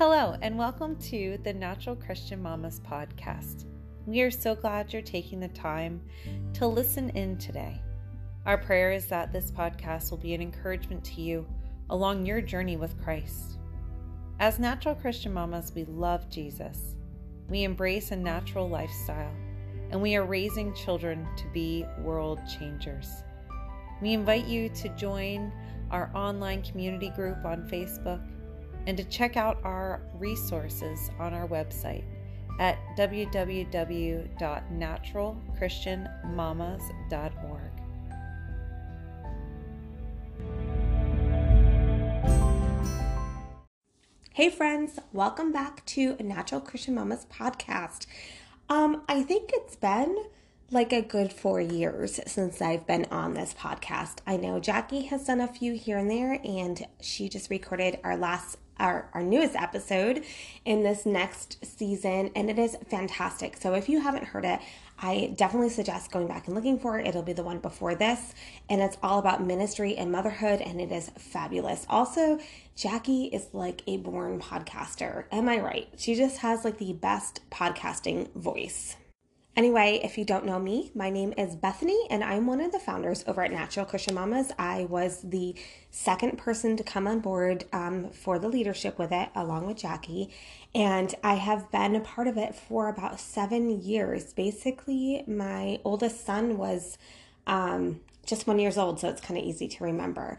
Hello, and welcome to the Natural Christian Mamas podcast. We are so glad you're taking the time to listen in today. Our prayer is that this podcast will be an encouragement to you along your journey with Christ. As natural Christian mamas, we love Jesus. We embrace a natural lifestyle, and we are raising children to be world changers. We invite you to join our online community group on Facebook and to check out our resources on our website at www.naturalchristianmamas.org. Hey friends, welcome back to Natural Christian Mamas podcast. Um, I think it's been like a good four years since I've been on this podcast. I know Jackie has done a few here and there, and she just recorded our last our, our newest episode in this next season, and it is fantastic. So if you haven't heard it, I definitely suggest going back and looking for it. It'll be the one before this, and it's all about ministry and motherhood, and it is fabulous. Also, Jackie is like a born podcaster. Am I right? She just has like the best podcasting voice. Anyway, if you don't know me, my name is Bethany, and I'm one of the founders over at Natural Christian Mamas. I was the second person to come on board um, for the leadership with it, along with Jackie, and I have been a part of it for about seven years. Basically, my oldest son was um, just one years old, so it's kind of easy to remember.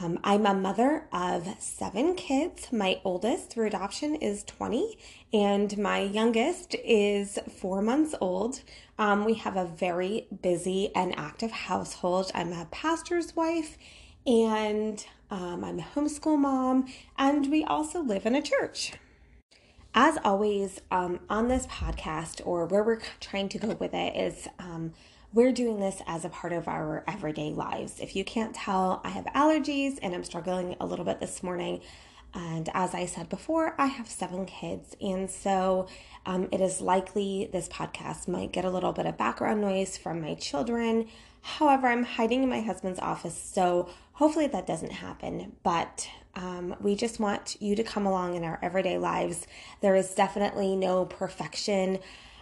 Um, I'm a mother of seven kids. My oldest through adoption is 20, and my youngest is four months old. Um, we have a very busy and active household. I'm a pastor's wife, and um, I'm a homeschool mom, and we also live in a church. As always, um, on this podcast, or where we're trying to go with it, is um, we're doing this as a part of our everyday lives. If you can't tell, I have allergies and I'm struggling a little bit this morning. And as I said before, I have seven kids. And so um, it is likely this podcast might get a little bit of background noise from my children. However, I'm hiding in my husband's office, so hopefully that doesn't happen. But um, we just want you to come along in our everyday lives. There is definitely no perfection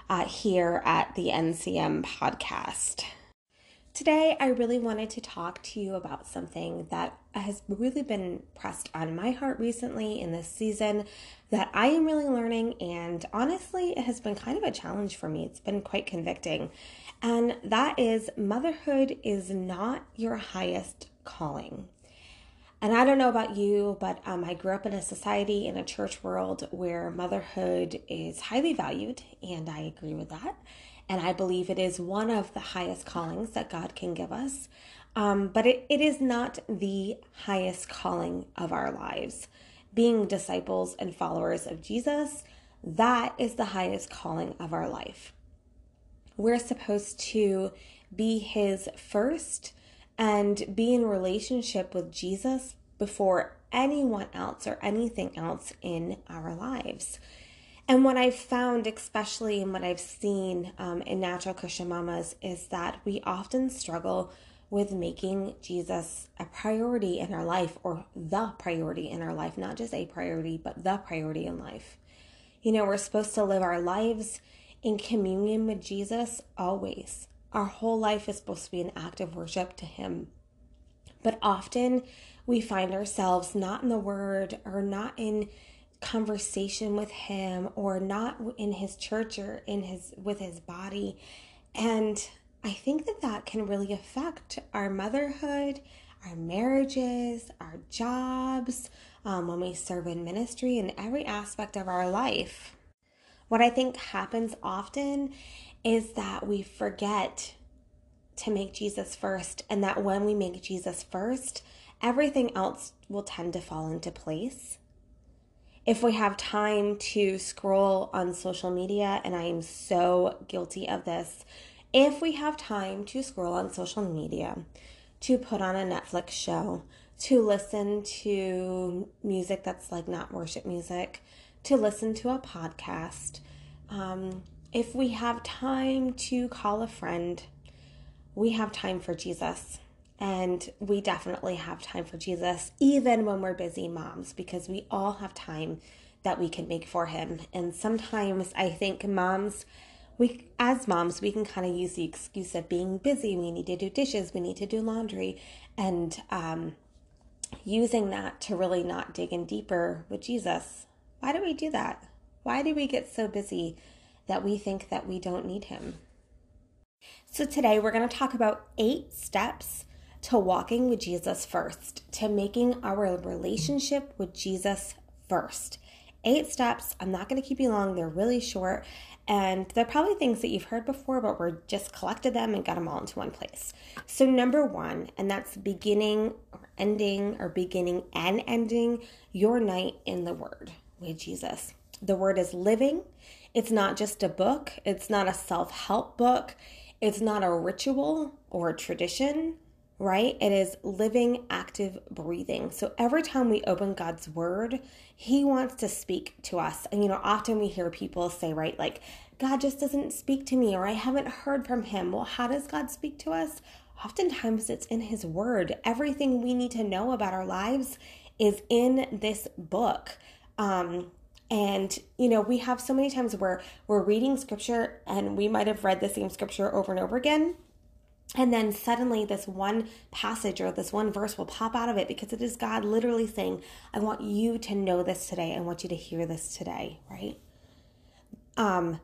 uh, here at the NCM podcast. Today, I really wanted to talk to you about something that has really been pressed on my heart recently in this season that I am really learning, and honestly, it has been kind of a challenge for me. It's been quite convicting, and that is motherhood is not your highest calling. And I don't know about you, but um, I grew up in a society, in a church world where motherhood is highly valued, and I agree with that. And I believe it is one of the highest callings that God can give us. Um, but it, it is not the highest calling of our lives. Being disciples and followers of Jesus, that is the highest calling of our life. We're supposed to be His first and be in relationship with Jesus before anyone else or anything else in our lives. And what I've found, especially in what I've seen um, in natural Christian mamas, is that we often struggle with making Jesus a priority in our life or the priority in our life, not just a priority, but the priority in life. You know, we're supposed to live our lives in communion with Jesus always. Our whole life is supposed to be an act of worship to Him. But often we find ourselves not in the Word or not in conversation with Him or not in His church or in His with His body. And I think that that can really affect our motherhood, our marriages, our jobs, um, when we serve in ministry, in every aspect of our life. What I think happens often is that we forget to make Jesus first, and that when we make Jesus first, everything else will tend to fall into place. If we have time to scroll on social media, and I am so guilty of this, if we have time to scroll on social media, to put on a Netflix show, to listen to music that's like not worship music, to listen to a podcast, um, if we have time to call a friend, we have time for Jesus. And we definitely have time for Jesus, even when we're busy moms, because we all have time that we can make for him. And sometimes I think moms, we as moms, we can kind of use the excuse of being busy. We need to do dishes, we need to do laundry, and um, using that to really not dig in deeper with Jesus. Why do we do that? Why do we get so busy that we think that we don't need him? So today we're going to talk about eight steps to walking with Jesus first, to making our relationship with Jesus first. Eight steps. I'm not going to keep you long, they're really short. And they're probably things that you've heard before, but we're just collected them and got them all into one place. So, number one, and that's beginning or ending or beginning and ending your night in the Word with Jesus. The Word is living. It's not just a book, it's not a self help book, it's not a ritual or a tradition right? It is living, active breathing. So every time we open God's word, He wants to speak to us. And, you know, often we hear people say, right, like, God just doesn't speak to me, or I haven't heard from Him. Well, how does God speak to us? Oftentimes it's in His word. Everything we need to know about our lives is in this book. Um, and you know, we have so many times where we're reading scripture and we might have read the same scripture over and over again and then suddenly, this one passage or this one verse will pop out of it because it is God literally saying, I want you to know this today. I want you to hear this today, right? Um,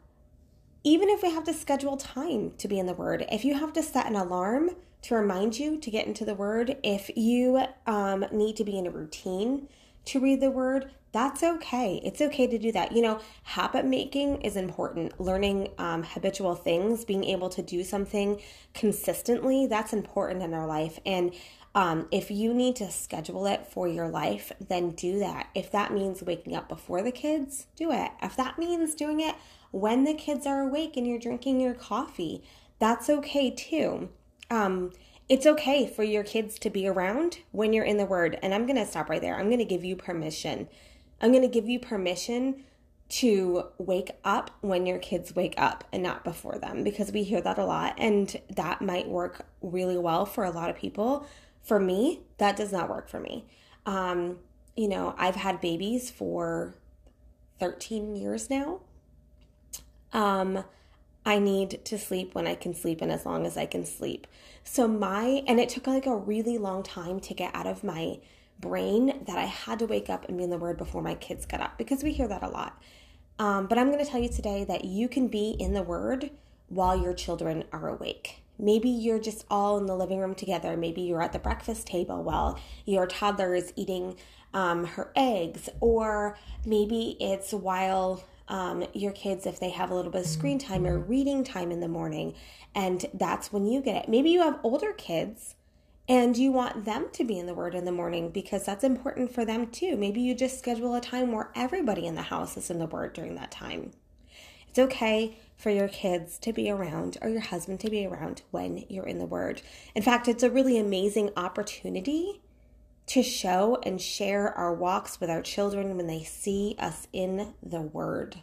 even if we have to schedule time to be in the Word, if you have to set an alarm to remind you to get into the Word, if you um, need to be in a routine to read the Word, that's okay. It's okay to do that. You know, habit making is important. Learning um, habitual things, being able to do something consistently, that's important in our life. And um, if you need to schedule it for your life, then do that. If that means waking up before the kids, do it. If that means doing it when the kids are awake and you're drinking your coffee, that's okay too. Um, it's okay for your kids to be around when you're in the Word. And I'm going to stop right there. I'm going to give you permission I'm going to give you permission to wake up when your kids wake up and not before them because we hear that a lot and that might work really well for a lot of people. For me, that does not work for me. Um, you know, I've had babies for 13 years now. Um, I need to sleep when I can sleep and as long as I can sleep. So, my, and it took like a really long time to get out of my brain that I had to wake up and be in the Word before my kids got up because we hear that a lot. Um, but I'm going to tell you today that you can be in the Word while your children are awake. Maybe you're just all in the living room together. Maybe you're at the breakfast table while your toddler is eating um, her eggs, or maybe it's while um, your kids, if they have a little bit of screen time or reading time in the morning, and that's when you get it. Maybe you have older kids and you want them to be in the Word in the morning because that's important for them too. Maybe you just schedule a time where everybody in the house is in the Word during that time. It's okay for your kids to be around or your husband to be around when you're in the Word. In fact, it's a really amazing opportunity to show and share our walks with our children when they see us in the Word.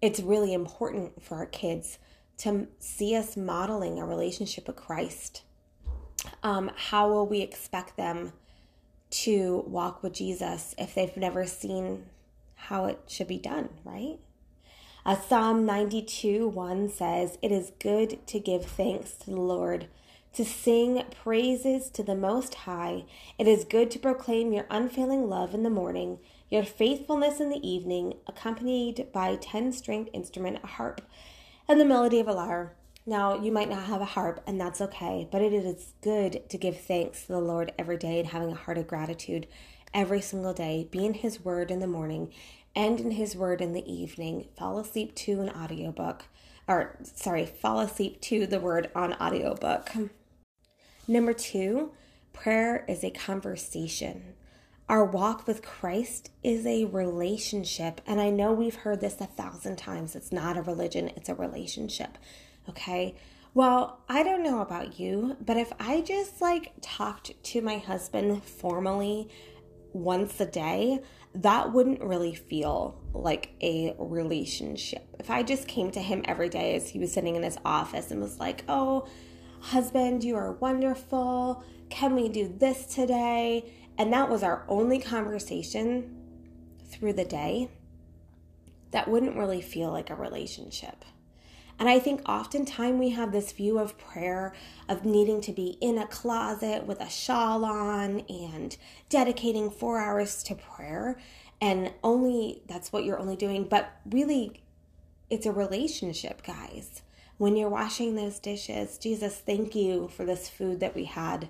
It's really important for our kids to see us modeling a relationship with Christ um, how will we expect them to walk with Jesus if they've never seen how it should be done, right? Uh, Psalm 92 1 says, It is good to give thanks to the Lord, to sing praises to the Most High. It is good to proclaim your unfailing love in the morning, your faithfulness in the evening, accompanied by 10 stringed instrument, a harp, and the melody of a lyre. Now, you might not have a harp, and that's okay, but it is good to give thanks to the Lord every day and having a heart of gratitude every single day. Be in His Word in the morning and in His Word in the evening. Fall asleep to an audiobook, or sorry, fall asleep to the Word on audiobook. Number two, prayer is a conversation. Our walk with Christ is a relationship. And I know we've heard this a thousand times. It's not a religion, it's a relationship. Okay. Well, I don't know about you, but if I just like talked to my husband formally once a day, that wouldn't really feel like a relationship. If I just came to him every day as he was sitting in his office and was like, oh, husband, you are wonderful. Can we do this today? And that was our only conversation through the day, that wouldn't really feel like a relationship. And I think oftentimes we have this view of prayer of needing to be in a closet with a shawl on and dedicating four hours to prayer. And only that's what you're only doing. But really, it's a relationship, guys. When you're washing those dishes, Jesus, thank you for this food that we had.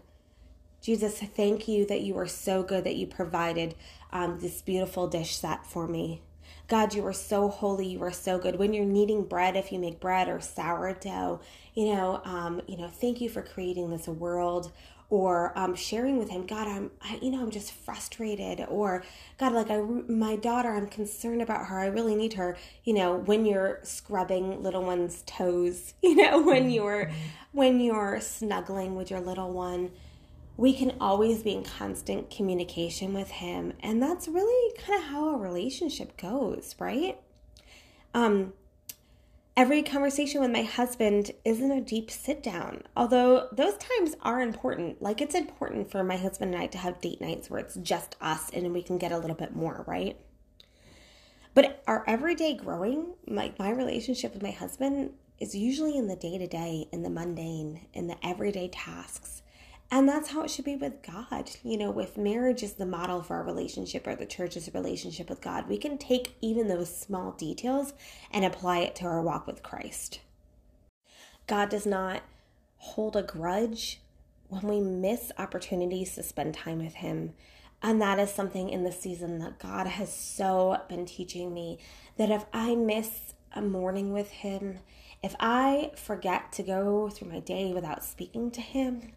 Jesus, thank you that you are so good that you provided um, this beautiful dish set for me. God, you are so holy. You are so good. When you're kneading bread, if you make bread or sourdough, you know, um, you know, thank you for creating this world. Or um, sharing with him, God, I'm, I, you know, I'm just frustrated. Or God, like I, my daughter, I'm concerned about her. I really need her. You know, when you're scrubbing little one's toes, you know, when you're, when you're snuggling with your little one we can always be in constant communication with him and that's really kind of how a relationship goes right um every conversation with my husband isn't a deep sit down although those times are important. Like it's important for my husband and i to have date nights where it's just us and we can get a little bit more right? But our everyday growing like my relationship with my husband is usually in the day to day in the mundane in the everyday tasks and that's how it should be with God. You know, if marriage is the model for our relationship or the church's relationship with God, we can take even those small details and apply it to our walk with Christ. God does not hold a grudge when we miss opportunities to spend time with Him. And that is something in the season that God has so been teaching me that if I miss a morning with Him, if I forget to go through my day without speaking to Him,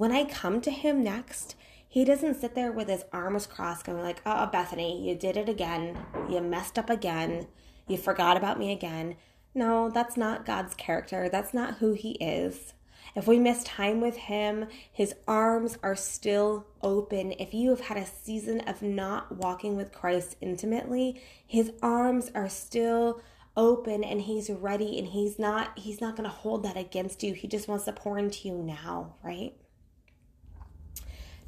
when I come to him next, he doesn't sit there with his arms crossed going like, "Oh, Bethany, you did it again. You messed up again. You forgot about me again." No, that's not God's character. That's not who he is. If we miss time with him, his arms are still open. If you have had a season of not walking with Christ intimately, his arms are still open and he's ready and he's not he's not going to hold that against you. He just wants to pour into you now, right?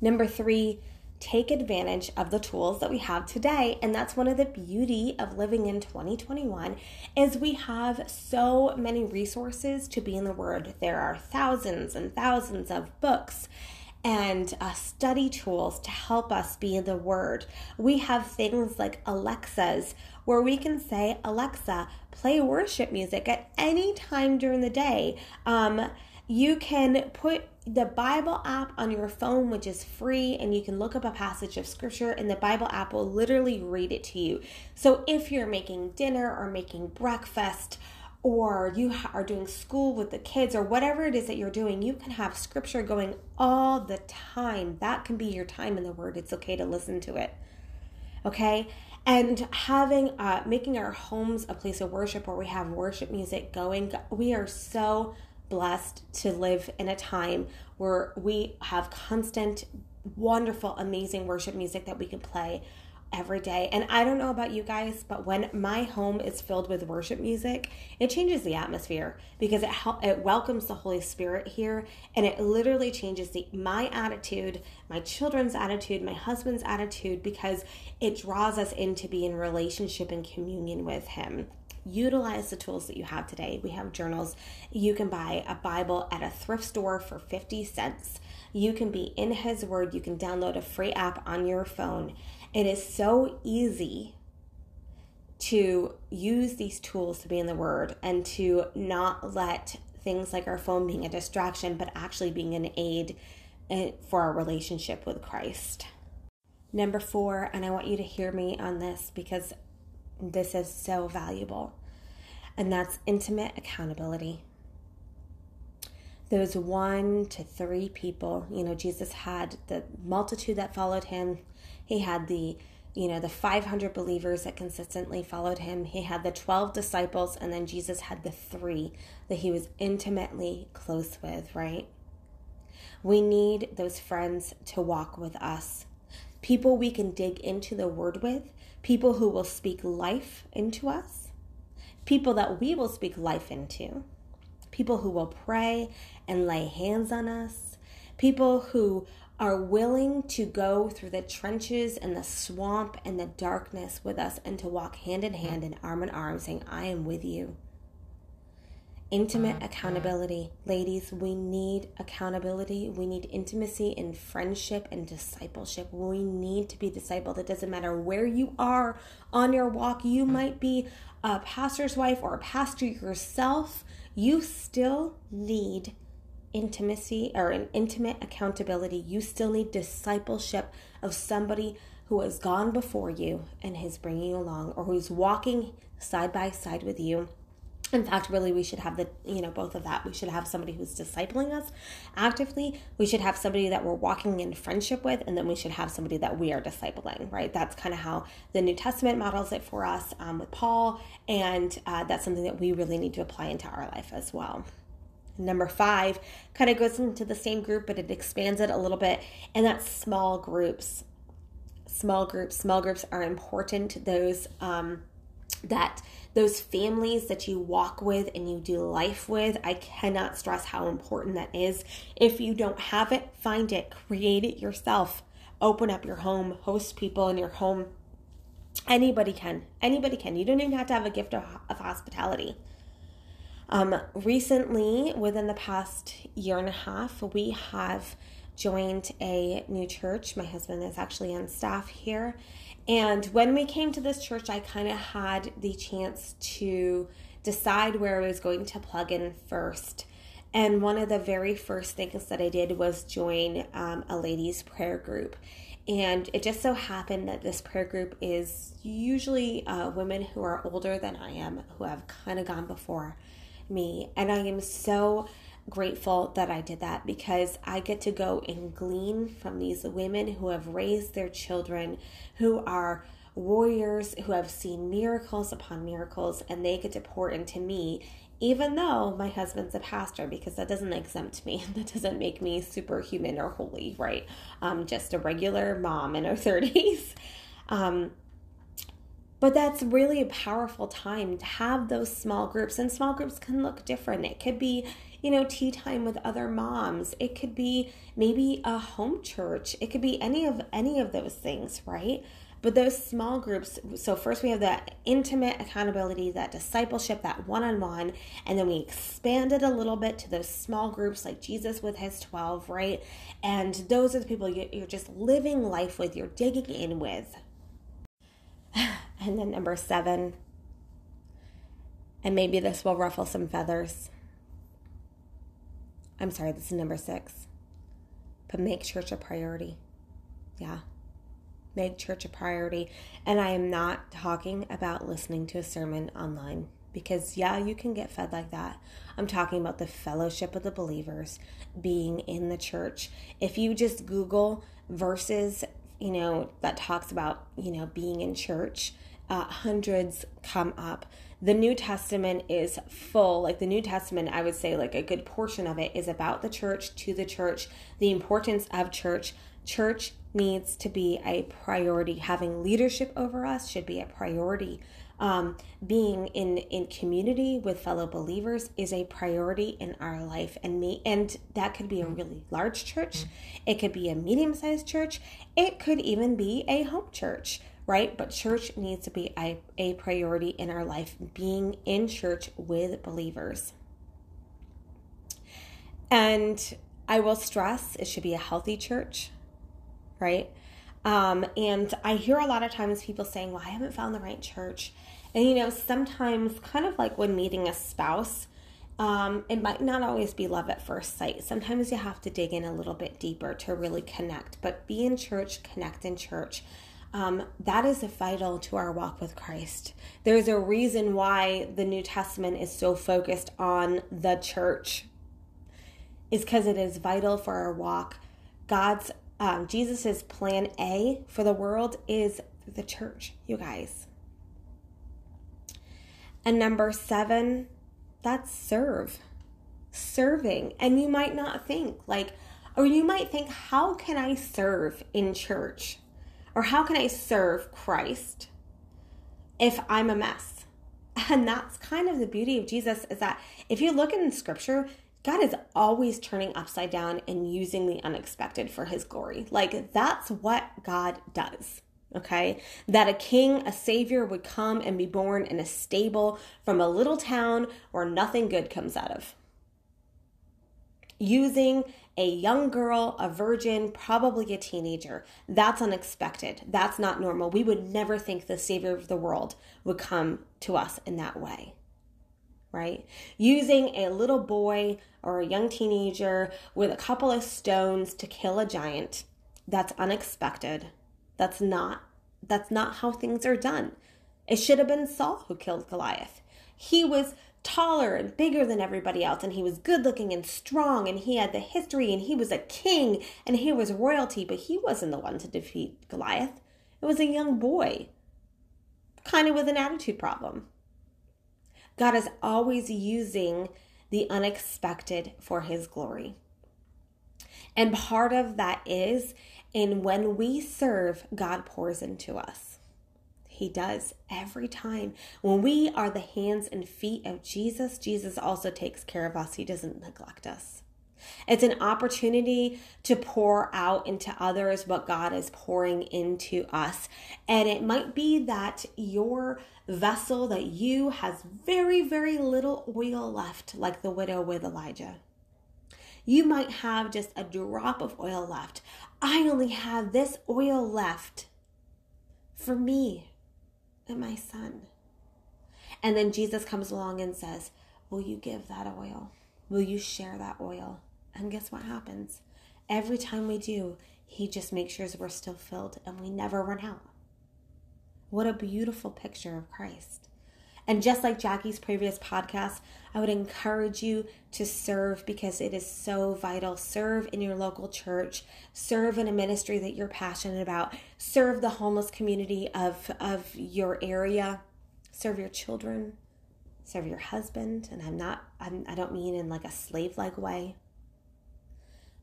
Number three, take advantage of the tools that we have today and that's one of the beauty of living in 2021 is we have so many resources to be in the word there are thousands and thousands of books and uh, study tools to help us be in the Word. We have things like Alexas where we can say, Alexa, play worship music at any time during the day. Um, you can put the Bible app on your phone, which is free, and you can look up a passage of scripture, and the Bible app will literally read it to you. So if you're making dinner or making breakfast, or you are doing school with the kids, or whatever it is that you're doing, you can have scripture going all the time. That can be your time in the Word. It's okay to listen to it. Okay? and having uh making our homes a place of worship where we have worship music going we are so blessed to live in a time where we have constant, wonderful, amazing worship music that we can play every day. And I don't know about you guys, but when my home is filled with worship music, it changes the atmosphere because it help, it welcomes the Holy Spirit here and it literally changes the my attitude, my children's attitude, my husband's attitude because it draws us into being in relationship and communion with him utilize the tools that you have today. We have journals. You can buy a Bible at a thrift store for 50 cents. You can be in His Word. You can download a free app on your phone. It is so easy to use these tools to be in the Word and to not let things like our phone being a distraction, but actually being an aid eh, for our relationship with Christ. Number four, and I want you to hear me on this because this is so valuable, and that's intimate accountability. Those one to three people, you know, Jesus had the multitude that followed him. He had the, you know, the 500 believers that consistently followed him. He had the 12 disciples, and then Jesus had the three that he was intimately close with, right? We need those friends to walk with us. People we can dig into the word with people who will speak life into us, people that we will speak life into, people who will pray and lay hands on us, people who are willing to go through the trenches and the swamp and the darkness with us and to walk hand in hand and arm in arm saying, I am with you. Intimate uh-huh. accountability. Ladies, we need accountability. We need intimacy in friendship and discipleship. We need to be discipled. It doesn't matter where you are on your walk. You mm-hmm. might be a pastor's wife or a pastor yourself. You still need intimacy or an intimate accountability. You still need discipleship of somebody who has gone before you and is bringing you along or who's walking side by side with you. In fact, really, we should have the, you know, both of that. We should have somebody who's discipling us actively. We should have somebody that we're walking in friendship with, and then we should have somebody that we are discipling, right? That's kind of how the New Testament models it for us um, with Paul, and uh, that's something that we really need to apply into our life as well. Number five kind of goes into the same group, but it expands it a little bit, and that's small groups. Small groups, small groups are important. Those um, that those families that you walk with and you do life with, I cannot stress how important that is. If you don't have it, find it, create it yourself. Open up your home, host people in your home. Anybody can. Anybody can. You don't even have to have a gift of, of hospitality. Um, recently, within the past year and a half, we have joined a new church. My husband is actually on staff here. And when we came to this church, I kind of had the chance to decide where I was going to plug in first. And one of the very first things that I did was join um, a ladies' prayer group. And it just so happened that this prayer group is usually uh, women who are older than I am, who have kind of gone before me. And I am so grateful that I did that because I get to go and glean from these women who have raised their children, who are warriors, who have seen miracles upon miracles, and they get to pour into me. Even though my husband's a pastor, because that doesn't exempt me, that doesn't make me superhuman or holy, right? Um, just a regular mom in her 30s. Um, but that's really a powerful time to have those small groups, and small groups can look different. It could be, you know, tea time with other moms. It could be maybe a home church. It could be any of any of those things, right? But those small groups, so first we have that intimate accountability, that discipleship, that one on one, and then we expanded a little bit to those small groups like Jesus with his 12, right? And those are the people you're just living life with, you're digging in with. And then number seven, and maybe this will ruffle some feathers. I'm sorry, this is number six. But make church a priority. Yeah. Make church a priority. And I am not talking about listening to a sermon online because, yeah, you can get fed like that. I'm talking about the fellowship of the believers being in the church. If you just Google verses, you know, that talks about, you know, being in church, uh, hundreds come up. The New Testament is full. Like the New Testament, I would say, like a good portion of it is about the church, to the church, the importance of church. Church needs to be a priority. Having leadership over us should be a priority. Um, being in in community with fellow believers is a priority in our life and me and that could be a really large church it could be a medium-sized church it could even be a home church right? But church needs to be a, a priority in our life, being in church with believers. And I will stress it should be a healthy church, right? Um, and I hear a lot of times people saying, Well, I haven't found the right church. And you know, sometimes, kind of like when meeting a spouse, um, it might not always be love at first sight. Sometimes you have to dig in a little bit deeper to really connect. But be in church, connect in church um, that is vital to our walk with Christ. There's a reason why the New Testament is so focused on the church, is because it is vital for our walk. God's um, Jesus's plan A for the world is the church, you guys. And number seven, that's serve, serving. And you might not think like, or you might think, how can I serve in church? Or how can I serve Christ if I'm a mess? And that's kind of the beauty of Jesus is that if you look in scripture, God is always turning upside down and using the unexpected for his glory. Like that's what God does. Okay, that a king, a savior would come and be born in a stable from a little town where nothing good comes out of. Using a young girl, a virgin, probably a teenager. That's unexpected. That's not normal. We would never think the savior of the world would come to us in that way right? Using a little boy or a young teenager with a couple of stones to kill a giant. That's unexpected. That's not that's not how things are done. It should have been Saul who killed Goliath. He was taller and bigger than everybody else and he was good looking and strong and he had the history and he was a king and he was royalty, but he wasn't the one to defeat Goliath. It was a young boy, kind of with an attitude problem. God is always using the unexpected for his glory. And part of that is in when we serve, God pours into us. He does every time. When we are the hands and feet of Jesus, Jesus also takes care of us. He doesn't neglect us. It's an opportunity to pour out into others what God is pouring into us. And it might be that your vessel that you has very, very little oil left, like the widow with Elijah. You might have just a drop of oil left. I only have this oil left for me and my son. And then Jesus comes along and says, Will you give that oil? Will you share that oil? And guess what happens? Every time we do, He just makes sure we're still filled and we never run out. What a beautiful picture of Christ. And just like Jackie's previous podcast, I would encourage you to serve because it is so vital. Serve in your local church, serve in a ministry that you're passionate about, serve the homeless community of, of your area, serve your children, serve your husband. And I'm not, I'm, I don't mean in like a slave like way,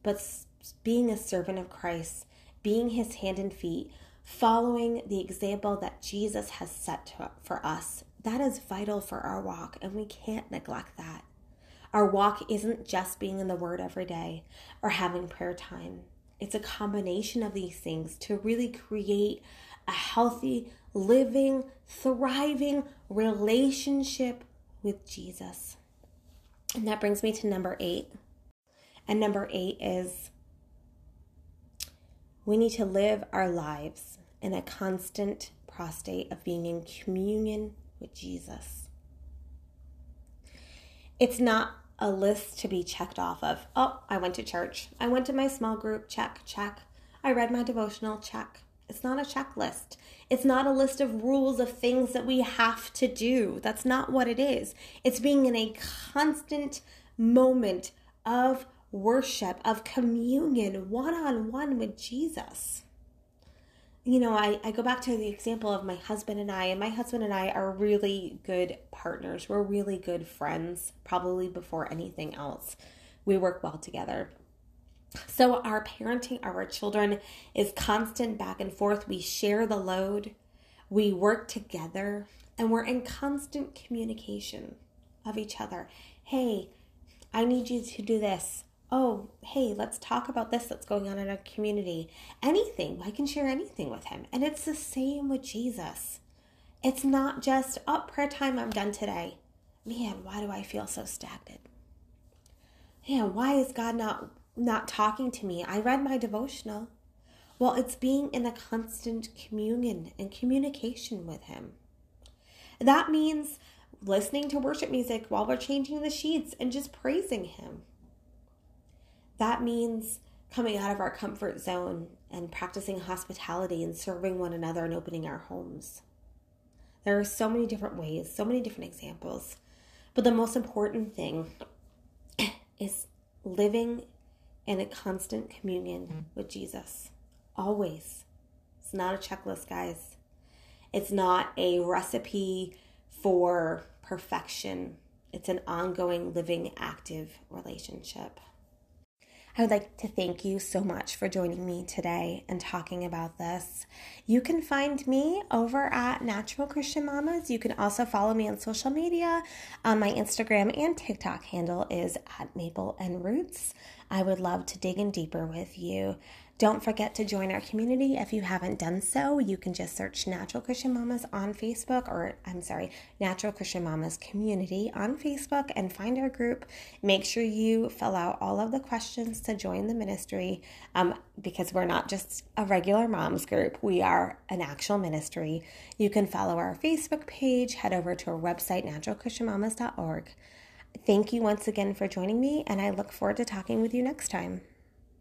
but being a servant of Christ, being his hand and feet, following the example that Jesus has set for us. That is vital for our walk, and we can't neglect that. Our walk isn't just being in the Word every day or having prayer time. It's a combination of these things to really create a healthy, living, thriving relationship with Jesus. And that brings me to number eight. And number eight is we need to live our lives in a constant prostate of being in communion with Jesus. It's not a list to be checked off of. Oh, I went to church. I went to my small group. Check, check. I read my devotional. Check. It's not a checklist. It's not a list of rules of things that we have to do. That's not what it is. It's being in a constant moment of worship, of communion, one on one with Jesus you know, I, I go back to the example of my husband and I, and my husband and I are really good partners. We're really good friends, probably before anything else. We work well together. So, our parenting of our children is constant back and forth. We share the load, we work together, and we're in constant communication of each other. Hey, I need you to do this oh, hey, let's talk about this that's going on in our community. Anything. I can share anything with him. And it's the same with Jesus. It's not just, oh, prayer time, I'm done today. Man, why do I feel so stagnant? Man, why is God not not talking to me? I read my devotional. Well, it's being in a constant communion and communication with him. That means listening to worship music while we're changing the sheets and just praising him that means coming out of our comfort zone and practicing hospitality and serving one another and opening our homes. There are so many different ways, so many different examples. But the most important thing is living in a constant communion mm. with Jesus. Always. It's not a checklist, guys. It's not a recipe for perfection. It's an ongoing, living, active relationship. I would like to thank you so much for joining me today and talking about this. You can find me over at Natural Christian Mamas. You can also follow me on social media. Um, my Instagram and TikTok handle is at Maple and Roots. I would love to dig in deeper with you. Don't forget to join our community if you haven't done so. You can just search Natural Christian Mamas on Facebook, or I'm sorry, Natural Christian Mamas Community on Facebook and find our group. Make sure you fill out all of the questions to join the ministry um, because we're not just a regular moms group, we are an actual ministry. You can follow our Facebook page, head over to our website, naturalchristianmamas.org. Thank you once again for joining me, and I look forward to talking with you next time.